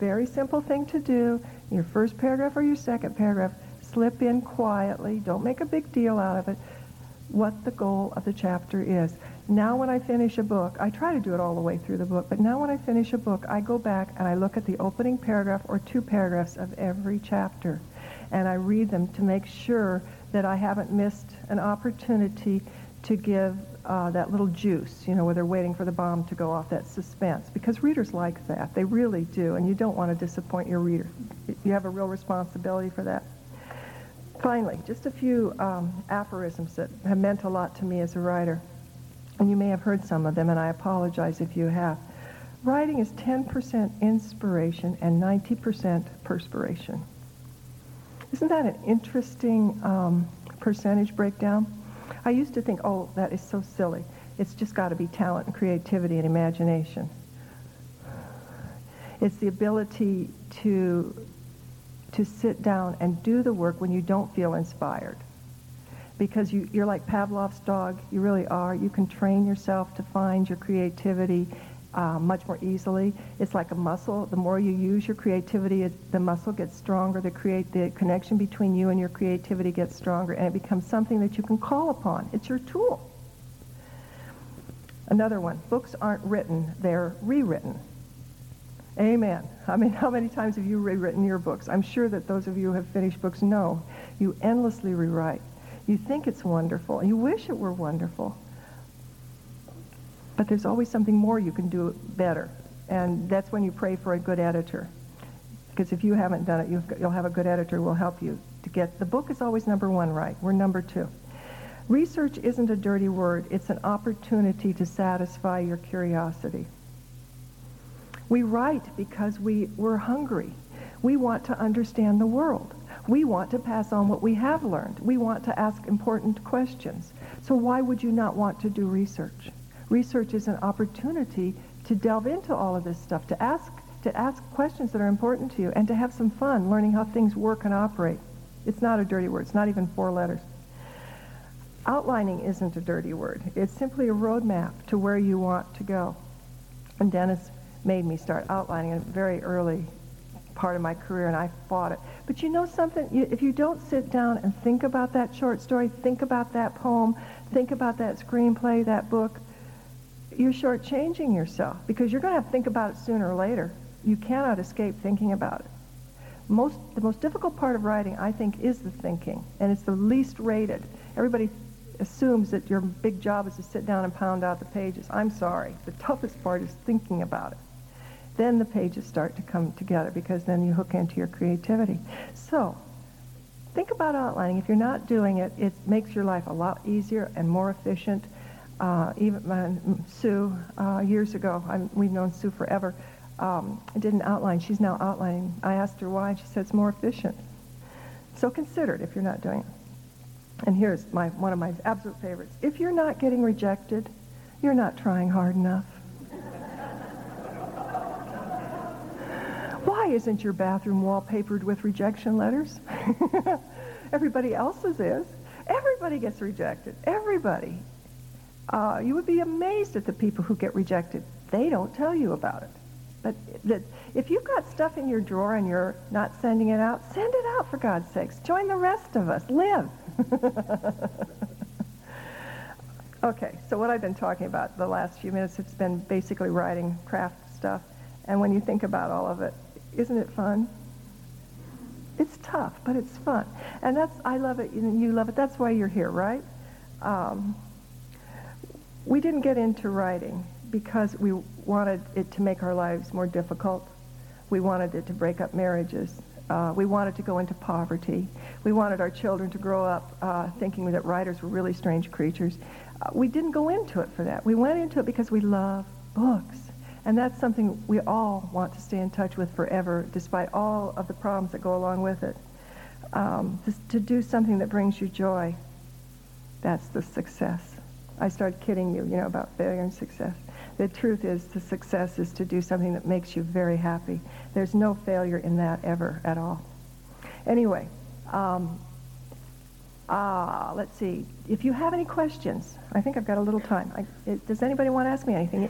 Very simple thing to do. Your first paragraph or your second paragraph, slip in quietly. Don't make a big deal out of it. What the goal of the chapter is. Now when I finish a book, I try to do it all the way through the book, but now when I finish a book, I go back and I look at the opening paragraph or two paragraphs of every chapter. And I read them to make sure that I haven't missed an opportunity to give uh, that little juice, you know, where they're waiting for the bomb to go off, that suspense. Because readers like that. They really do. And you don't want to disappoint your reader. You have a real responsibility for that. Finally, just a few um, aphorisms that have meant a lot to me as a writer and you may have heard some of them, and I apologize if you have. Writing is 10% inspiration and 90% perspiration. Isn't that an interesting um, percentage breakdown? I used to think, oh, that is so silly. It's just got to be talent and creativity and imagination. It's the ability to, to sit down and do the work when you don't feel inspired because you, you're like Pavlov's dog. You really are. You can train yourself to find your creativity uh, much more easily. It's like a muscle. The more you use your creativity, it, the muscle gets stronger. The, create, the connection between you and your creativity gets stronger, and it becomes something that you can call upon. It's your tool. Another one, books aren't written, they're rewritten. Amen. I mean, how many times have you rewritten your books? I'm sure that those of you who have finished books know you endlessly rewrite. You think it's wonderful. You wish it were wonderful. But there's always something more you can do better. And that's when you pray for a good editor. Because if you haven't done it, you'll have a good editor who will help you to get, the book is always number one right. We're number two. Research isn't a dirty word. It's an opportunity to satisfy your curiosity. We write because we, we're hungry. We want to understand the world. We want to pass on what we have learned. We want to ask important questions. So why would you not want to do research? Research is an opportunity to delve into all of this stuff, to ask, to ask questions that are important to you, and to have some fun learning how things work and operate. It's not a dirty word. It's not even four letters. Outlining isn't a dirty word. It's simply a roadmap to where you want to go. And Dennis made me start outlining very early part of my career, and I fought it. But you know something? You, if you don't sit down and think about that short story, think about that poem, think about that screenplay, that book, you're shortchanging yourself because you're going to have to think about it sooner or later. You cannot escape thinking about it. Most, the most difficult part of writing, I think, is the thinking, and it's the least rated. Everybody assumes that your big job is to sit down and pound out the pages. I'm sorry. The toughest part is thinking about it. Then the pages start to come together because then you hook into your creativity. So, think about outlining. If you're not doing it, it makes your life a lot easier and more efficient. Uh, even uh, Sue, uh, years ago, I'm, we've known Sue forever, um, didn't outline. She's now outlining. I asked her why, and she said it's more efficient. So consider it if you're not doing it. And here's my, one of my absolute favorites. If you're not getting rejected, you're not trying hard enough. Why isn't your bathroom wallpapered with rejection letters? [laughs] Everybody else's is. Everybody gets rejected. Everybody. Uh, you would be amazed at the people who get rejected. They don't tell you about it. But if you've got stuff in your drawer and you're not sending it out, send it out for God's sakes. Join the rest of us. Live. [laughs] okay, so what I've been talking about the last few minutes, it's been basically writing craft stuff. And when you think about all of it, isn't it fun? It's tough, but it's fun. And that's, I love it, and you love it. That's why you're here, right? Um, we didn't get into writing because we wanted it to make our lives more difficult. We wanted it to break up marriages. Uh, we wanted to go into poverty. We wanted our children to grow up uh, thinking that writers were really strange creatures. Uh, we didn't go into it for that. We went into it because we love books. And that's something we all want to stay in touch with forever, despite all of the problems that go along with it. Um, to do something that brings you joy, that's the success. I started kidding you, you know, about failure and success. The truth is, the success is to do something that makes you very happy. There's no failure in that ever at all. Anyway, um, uh, let's see. If you have any questions, I think I've got a little time. I, it, does anybody want to ask me anything?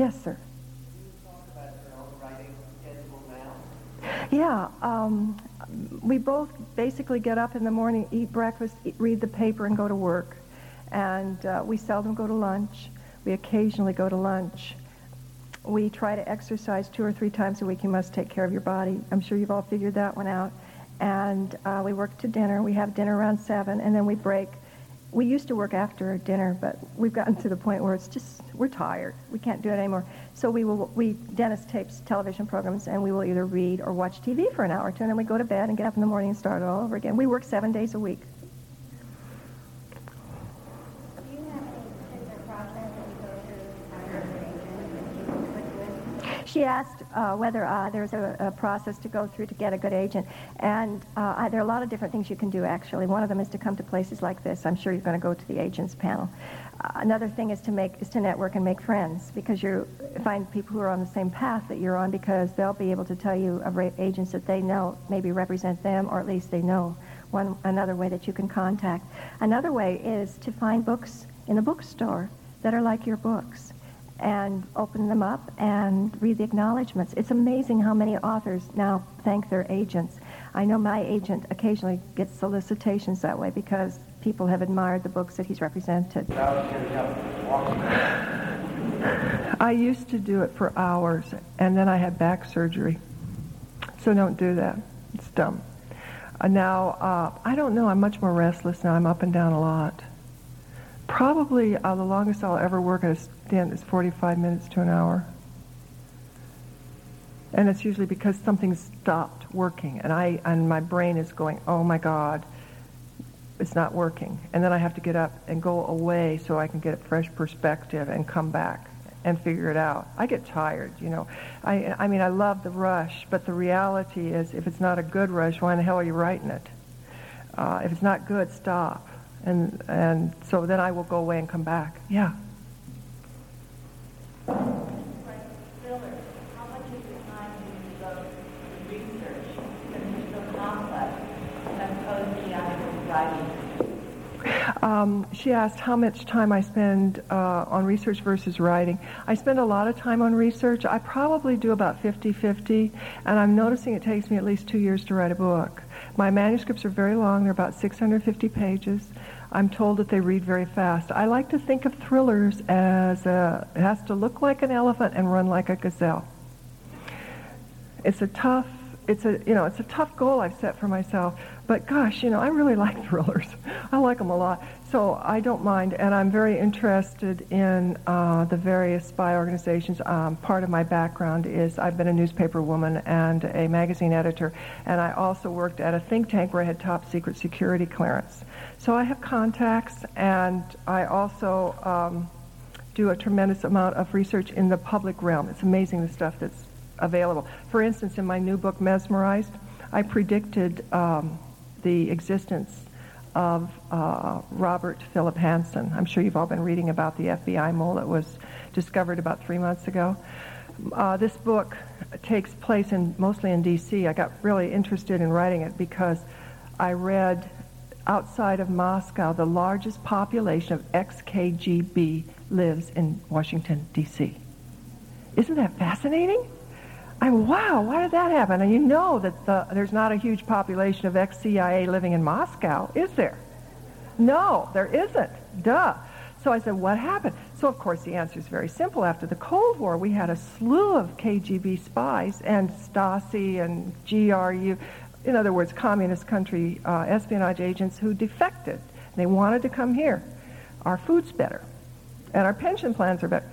Yes, sir. Yeah, um, we both basically get up in the morning, eat breakfast, eat, read the paper, and go to work. And uh, we seldom go to lunch. We occasionally go to lunch. We try to exercise two or three times a week. You must take care of your body. I'm sure you've all figured that one out. And uh, we work to dinner. We have dinner around 7, and then we break. We used to work after dinner, but we've gotten to the point where it's just, we're tired. We can't do it anymore. So we will, we, Dennis tapes television programs, and we will either read or watch TV for an hour or two, and then we go to bed and get up in the morning and start all over again. We work seven days a week. She asked uh, whether uh, there's a, a, process to go through to get a good agent. And uh, there are a lot of different things you can do, actually. One of them is to come to places like this. I'm sure you're going to go to the agents panel. Uh, another thing is to make is to network and make friends because you find people who are on the same path that you're on because they'll be able to tell you of agents that they know maybe represent them or at least they know one another way that you can contact. Another way is to find books in a bookstore that are like your books and open them up and read the acknowledgments. It's amazing how many authors now thank their agents. I know my agent occasionally gets solicitations that way because people have admired the books that he's represented. I used to do it for hours, and then I had back surgery. So don't do that. It's dumb. Uh, now, uh, I don't know. I'm much more restless now. I'm up and down a lot. Probably uh, the longest I'll ever work at a stint is 45 minutes to an hour. And it's usually because something stopped working, and I and my brain is going, "Oh my God, it's not working." And then I have to get up and go away so I can get a fresh perspective and come back and figure it out. I get tired, you know. I I mean, I love the rush, but the reality is, if it's not a good rush, why in the hell are you writing it? Uh, if it's not good, stop. And and so then I will go away and come back. Yeah. Um, she asked how much time I spend uh, on research versus writing. I spend a lot of time on research. I probably do about 50-50, and I'm noticing it takes me at least two years to write a book. My manuscripts are very long. They're about 650 pages. I'm told that they read very fast. I like to think of thrillers as a, it has to look like an elephant and run like a gazelle. It's a tough, it's a, you know, it's a tough goal I've set for myself. But gosh, you know, I really [laughs] like thrillers. I like them a lot. So I don't mind, and I'm very interested in uh, the various spy organizations. Um, part of my background is I've been a newspaper woman and a magazine editor, and I also worked at a think tank where I had top secret security clearance. So I have contacts, and I also um, do a tremendous amount of research in the public realm. It's amazing the stuff that's available. For instance, in my new book, Mesmerized, I predicted. Um, the existence of uh, Robert Philip Hanssen. I'm sure you've all been reading about the FBI mole that was discovered about three months ago. Uh, this book takes place in mostly in D.C. I got really interested in writing it because I read outside of Moscow the largest population of ex-KGB lives in Washington D.C. Isn't that fascinating? I wow, why did that happen? And you know that the, there's not a huge population of ex-CIA living in Moscow, is there? No, there isn't. Duh. So I said, what happened? So of course the answer is very simple. After the Cold War, we had a slew of KGB spies and Stasi and GRU, in other words, communist country uh, espionage agents who defected. They wanted to come here. Our food's better, and our pension plans are better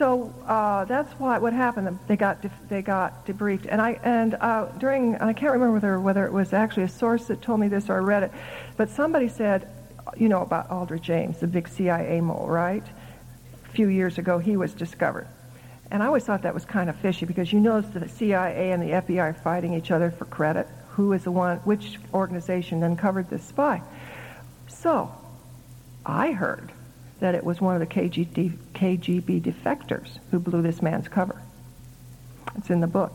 so uh, that's why what happened. They got de- they got debriefed, and I and uh, during I can't remember whether whether it was actually a source that told me this or I read it, but somebody said, you know about Aldrich Ames, the big CIA mole, right? A few years ago, he was discovered, and I always thought that was kind of fishy because you know the CIA and the FBI are fighting each other for credit. Who is the one? Which organization uncovered this spy? So, I heard that it was one of the KGB, KGB defectors who blew this man's cover. It's in the book.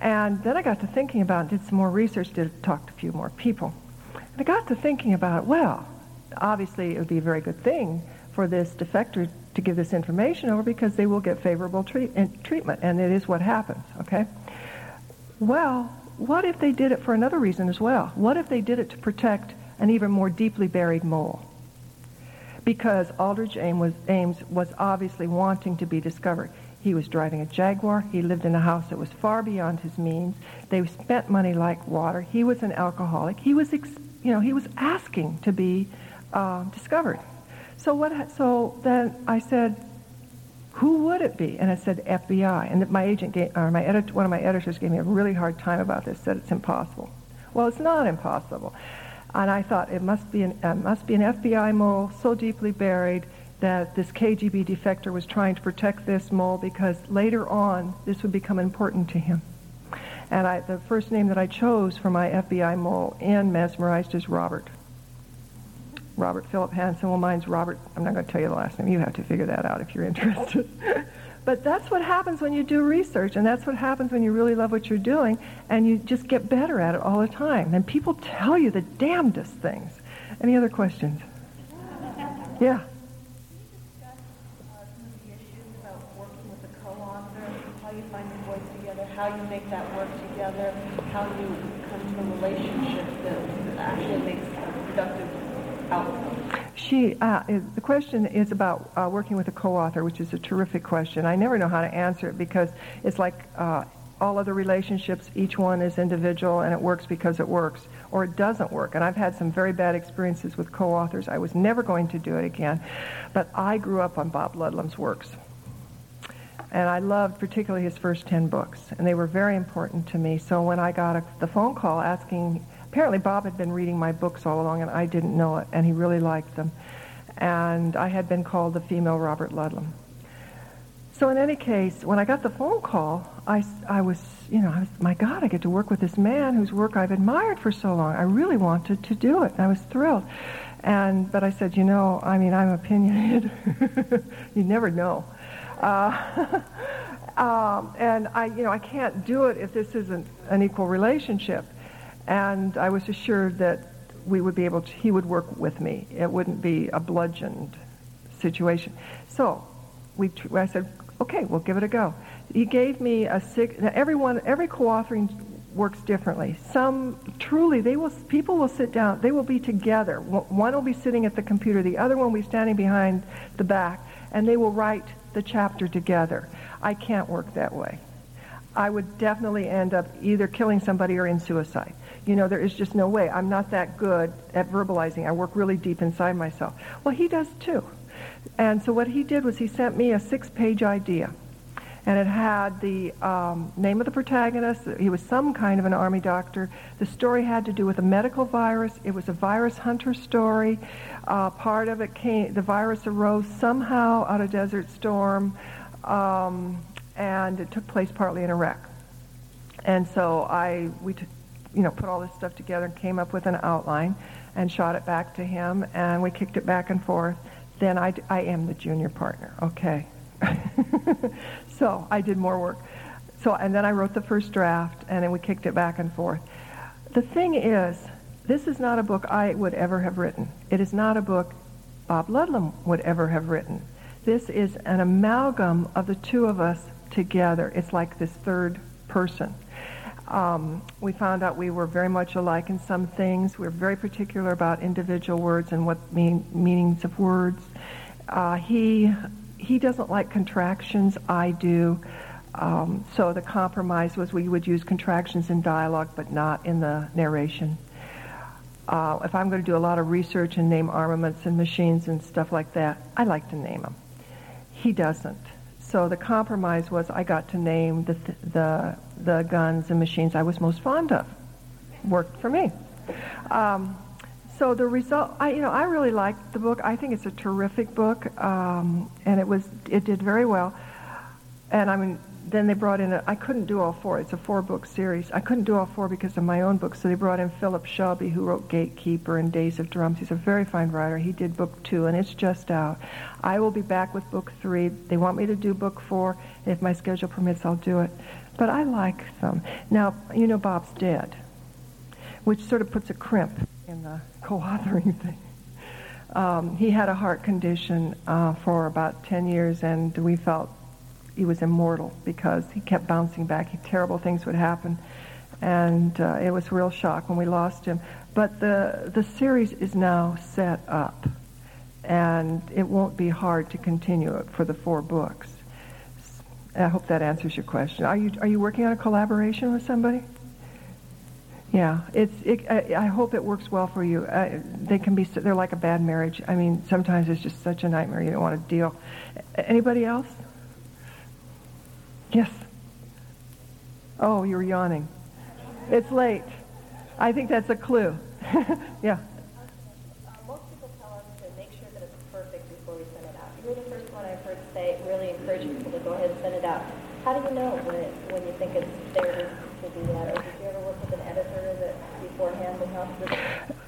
And then I got to thinking about it, did some more research, did talk to a few more people. And I got to thinking about, well, obviously it would be a very good thing for this defector to give this information over because they will get favorable treat- eh, treatment, and it is what happens, okay? Well, what if they did it for another reason as well? What if they did it to protect an even more deeply buried mole? Because Aldrich Ames was, obviously wanting to be discovered. He was driving a Jaguar. He lived in a house that was far beyond his means. They spent money like water. He was an alcoholic. He was, you know, he was asking to be uh, discovered. So what? So then I said, who would it be? And I said FBI. And my agent, gave, or my editor, one of my editors, gave me a really hard time about this. Said it's impossible. Well, it's not impossible. And I thought it must be an, uh, must be an FBI mole so deeply buried that this KGB defector was trying to protect this mole because later on this would become important to him. And I, the first name that I chose for my FBI mole and Mesmerized is Robert. Robert Philip Hanssen. Well, mine's Robert. I'm not going to tell you the last name. You have to figure that out if you're interested. [laughs] But that's what happens when you do research, and that's what happens when you really love what you're doing, and you just get better at it all the time. And people tell you the damnedest things. Any other questions? Yeah. how you make that work together, how you come to a relationship that actually makes a productive outcome. She, uh, is, the question is about uh, working with a co-author, which is a terrific question. I never know how to answer it because it's like uh, all other relationships, each one is individual and it works because it works, or it doesn't work. And I've had some very bad experiences with co-authors. I was never going to do it again, but I grew up on Bob Ludlum's works. And I loved particularly his first 10 books, and they were very important to me. So when I got a, the phone call asking, apparently Bob had been reading my books all along, and I didn't know it, and he really liked them. And I had been called the female Robert Ludlum. So in any case, when I got the phone call, I, I was, you know, I was, my God, I get to work with this man whose work I've admired for so long. I really wanted to do it. I was thrilled. And, but I said, you know, I mean, I'm opinionated. [laughs] you never know. Uh, [laughs] um, and I, you know, I can't do it if this isn't an equal relationship. And I was assured that we would be able to, he would work with me. It wouldn't be a bludgeoned situation. So we, I said, okay, we'll give it a go. He gave me a six, everyone, every co-authoring works differently. Some truly, they will, people will sit down, they will be together. One will be sitting at the computer, the other one will be standing behind the back, and they will write the chapter together. I can't work that way. I would definitely end up either killing somebody or in suicide. You know, there is just no way. I'm not that good at verbalizing. I work really deep inside myself. Well, he does too. And so what he did was he sent me a six-page idea. And it had the um, name of the protagonist. He was some kind of an army doctor. The story had to do with a medical virus. It was a virus hunter story. Uh, part of it came, the virus arose somehow out of Desert Storm, um, and it took place partly in Iraq. And so I, we, t- you know, put all this stuff together and came up with an outline and shot it back to him, and we kicked it back and forth then I, I am the junior partner. Okay. [laughs] so I did more work. So, and then I wrote the first draft, and then we kicked it back and forth. The thing is, this is not a book I would ever have written. It is not a book Bob Ludlum would ever have written. This is an amalgam of the two of us together. It's like this third person. Um, we found out we were very much alike in some things. We are very particular about individual words and what mean, meanings of words. Uh, he he doesn't like contractions. I do. Um, so the compromise was we would use contractions in dialogue, but not in the narration. Uh, if I'm going to do a lot of research and name armaments and machines and stuff like that, I like to name them. He doesn't. So the compromise was I got to name the, th- the, the guns and machines I was most fond of. Worked for me. Um, so the result, I, you know, I really liked the book. I think it's a terrific book, um, and it was, it did very well. And I mean, then they brought in, I couldn't do all four. It's a four-book series. I couldn't do all four because of my own book, so they brought in Philip Shelby, who wrote Gatekeeper and Days of Drums. He's a very fine writer. He did book two, and it's just out. I will be back with book three. They want me to do book four. If my schedule permits, I'll do it. But I like them. Now, you know Bob's dead, which sort of puts a crimp in the co-authoring [laughs] thing. Um, he had a heart condition uh, for about 10 years, and we felt he was immortal because he kept bouncing back. He, terrible things would happen, and uh, it was a real shock when we lost him. But the the series is now set up, and it won't be hard to continue it for the four books. I hope that answers your question. Are you are you working on a collaboration with somebody? Yeah, it's. It, I, I, hope it works well for you. They can be. They're like a bad marriage. I mean, sometimes it's just such a nightmare. You don't want to deal. Anybody else? Yes. Oh, you're yawning. It's late. I think that's a clue. [laughs] yeah. Most people tell us to make sure that it's perfect before we send it out. You're the first one I've heard say really encourage people to go ahead and send it out. How do you know when it, when you think it's there to do that? Or did you ever work with an editor that beforehand with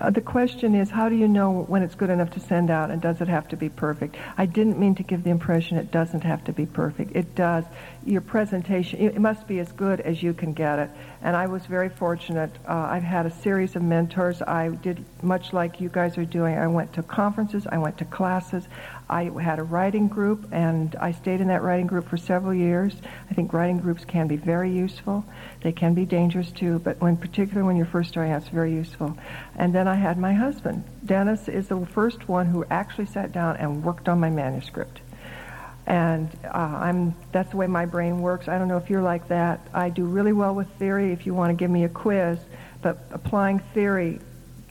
uh, the question is, how do you know when it's good enough to send out, and does it have to be perfect? I didn't mean to give the impression it doesn't have to be perfect. It does. Your presentation, it must be as good as you can get it. And I was very fortunate. Uh, I've had a series of mentors. I did much like you guys are doing. I went to conferences. I went to classes. I had a writing group, and I stayed in that writing group for several years. I think writing groups can be very useful. They can be dangerous too, but when particularly when you're first starting out, it's very useful. And then I had my husband. Dennis is the first one who actually sat down and worked on my manuscript. And uh, I'm, that's the way my brain works. I don't know if you're like that. I do really well with theory if you want to give me a quiz, but applying theory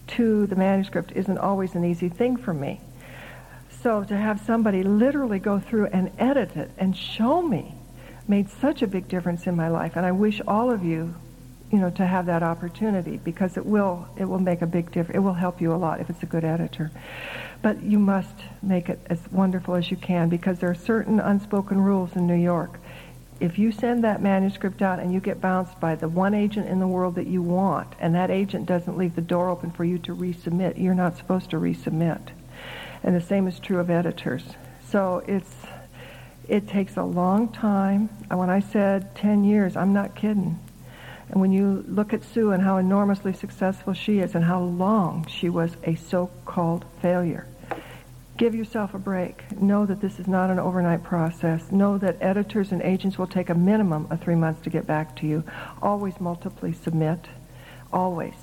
to the manuscript isn't always an easy thing for me. So to have somebody literally go through and edit it and show me made such a big difference in my life. And I wish all of you, you know, to have that opportunity because it will, it will make a big difference. It will help you a lot if it's a good editor. But you must make it as wonderful as you can because there are certain unspoken rules in New York. If you send that manuscript out and you get bounced by the one agent in the world that you want, and that agent doesn't leave the door open for you to resubmit, you're not supposed to resubmit. And the same is true of editors. So it's it takes a long time. When I said 10 years, I'm not kidding. And when you look at Sue and how enormously successful she is and how long she was a so-called failure, give yourself a break. Know that this is not an overnight process. Know that editors and agents will take a minimum of three months to get back to you. Always multiply submit. Always.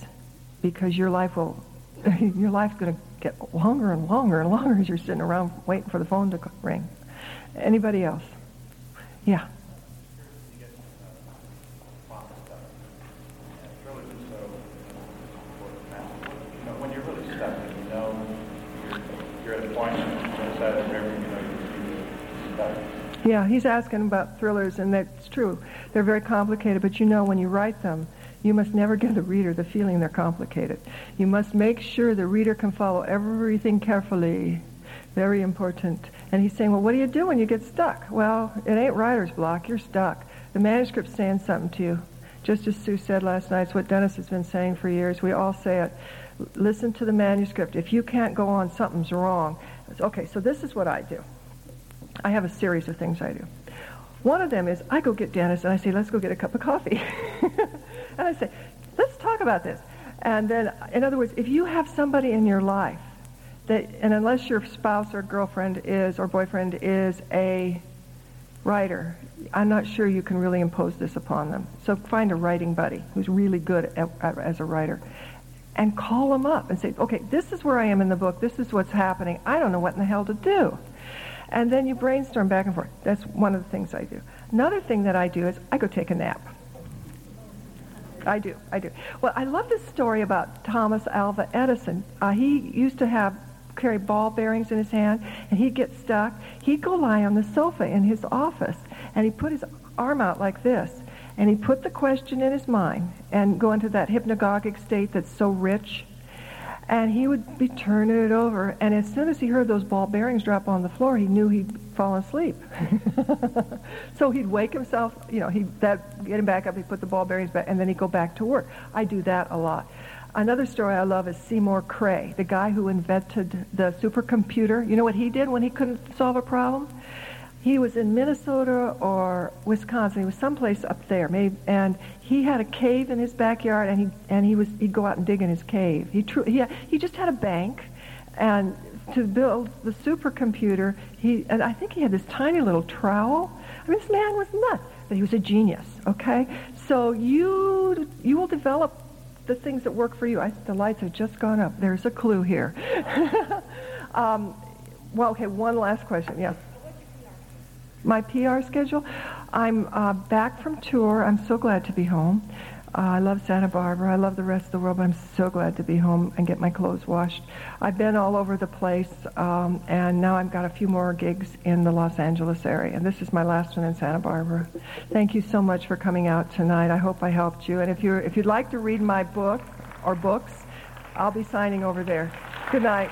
Because your life will, [laughs] your life's going to get longer and longer and longer as you're sitting around waiting for the phone to ring. Anybody else? Yeah. Yeah, he's asking about thrillers, and that's true. They're very complicated, but you know when you write them, you must never give the reader the feeling they're complicated. You must make sure the reader can follow everything carefully. Very important. And he's saying, well, what do you do when you get stuck? Well, it ain't writer's block. You're stuck. The manuscript's saying something to you. Just as Sue said last night, it's what Dennis has been saying for years. We all say it. Listen to the manuscript. If you can't go on, something's wrong. Okay, so this is what I do. I have a series of things I do. One of them is I go get Dennis and I say, let's go get a cup of coffee. [laughs] and I say, let's talk about this. And then, in other words, if you have somebody in your life that, and unless your spouse or girlfriend is or boyfriend is a writer, I'm not sure you can really impose this upon them. So find a writing buddy who's really good at, at, as a writer and call them up and say, okay, this is where I am in the book. This is what's happening. I don't know what in the hell to do. And then you brainstorm back and forth. That's one of the things I do. Another thing that I do is I go take a nap. I do, I do. Well, I love this story about Thomas Alva Edison. Uh, he used to have carry ball bearings in his hand, and he'd get stuck. He'd go lie on the sofa in his office, and he'd put his arm out like this, and he'd put the question in his mind and go into that hypnagogic state that's so rich. And he would be turning it over, and as soon as he heard those ball bearings drop on the floor, he knew he'd fallen asleep. [laughs] so he'd wake himself, you know, he'd that, get him back up, he'd put the ball bearings back, and then he'd go back to work. I do that a lot. Another story I love is Seymour Cray, the guy who invented the supercomputer. You know what he did when he couldn't solve a problem? He was in Minnesota or Wisconsin. He was someplace up there, maybe, and he had a cave in his backyard, and he and he was he'd go out and dig in his cave. He tr- he he just had a bank, and to build the supercomputer, he and I think he had this tiny little trowel. I mean, this man was nuts, but he was a genius. Okay, so you you will develop the things that work for you. I, the lights have just gone up. There's a clue here. [laughs] um, well, okay, one last question. Yes. My PR schedule? I'm uh, back from tour. I'm so glad to be home. Uh, I love Santa Barbara. I love the rest of the world, but I'm so glad to be home and get my clothes washed. I've been all over the place, um, and now I've got a few more gigs in the Los Angeles area. And this is my last one in Santa Barbara. Thank you so much for coming out tonight. I hope I helped you. And if you're if you'd like to read my book or books, I'll be signing over there. Good night.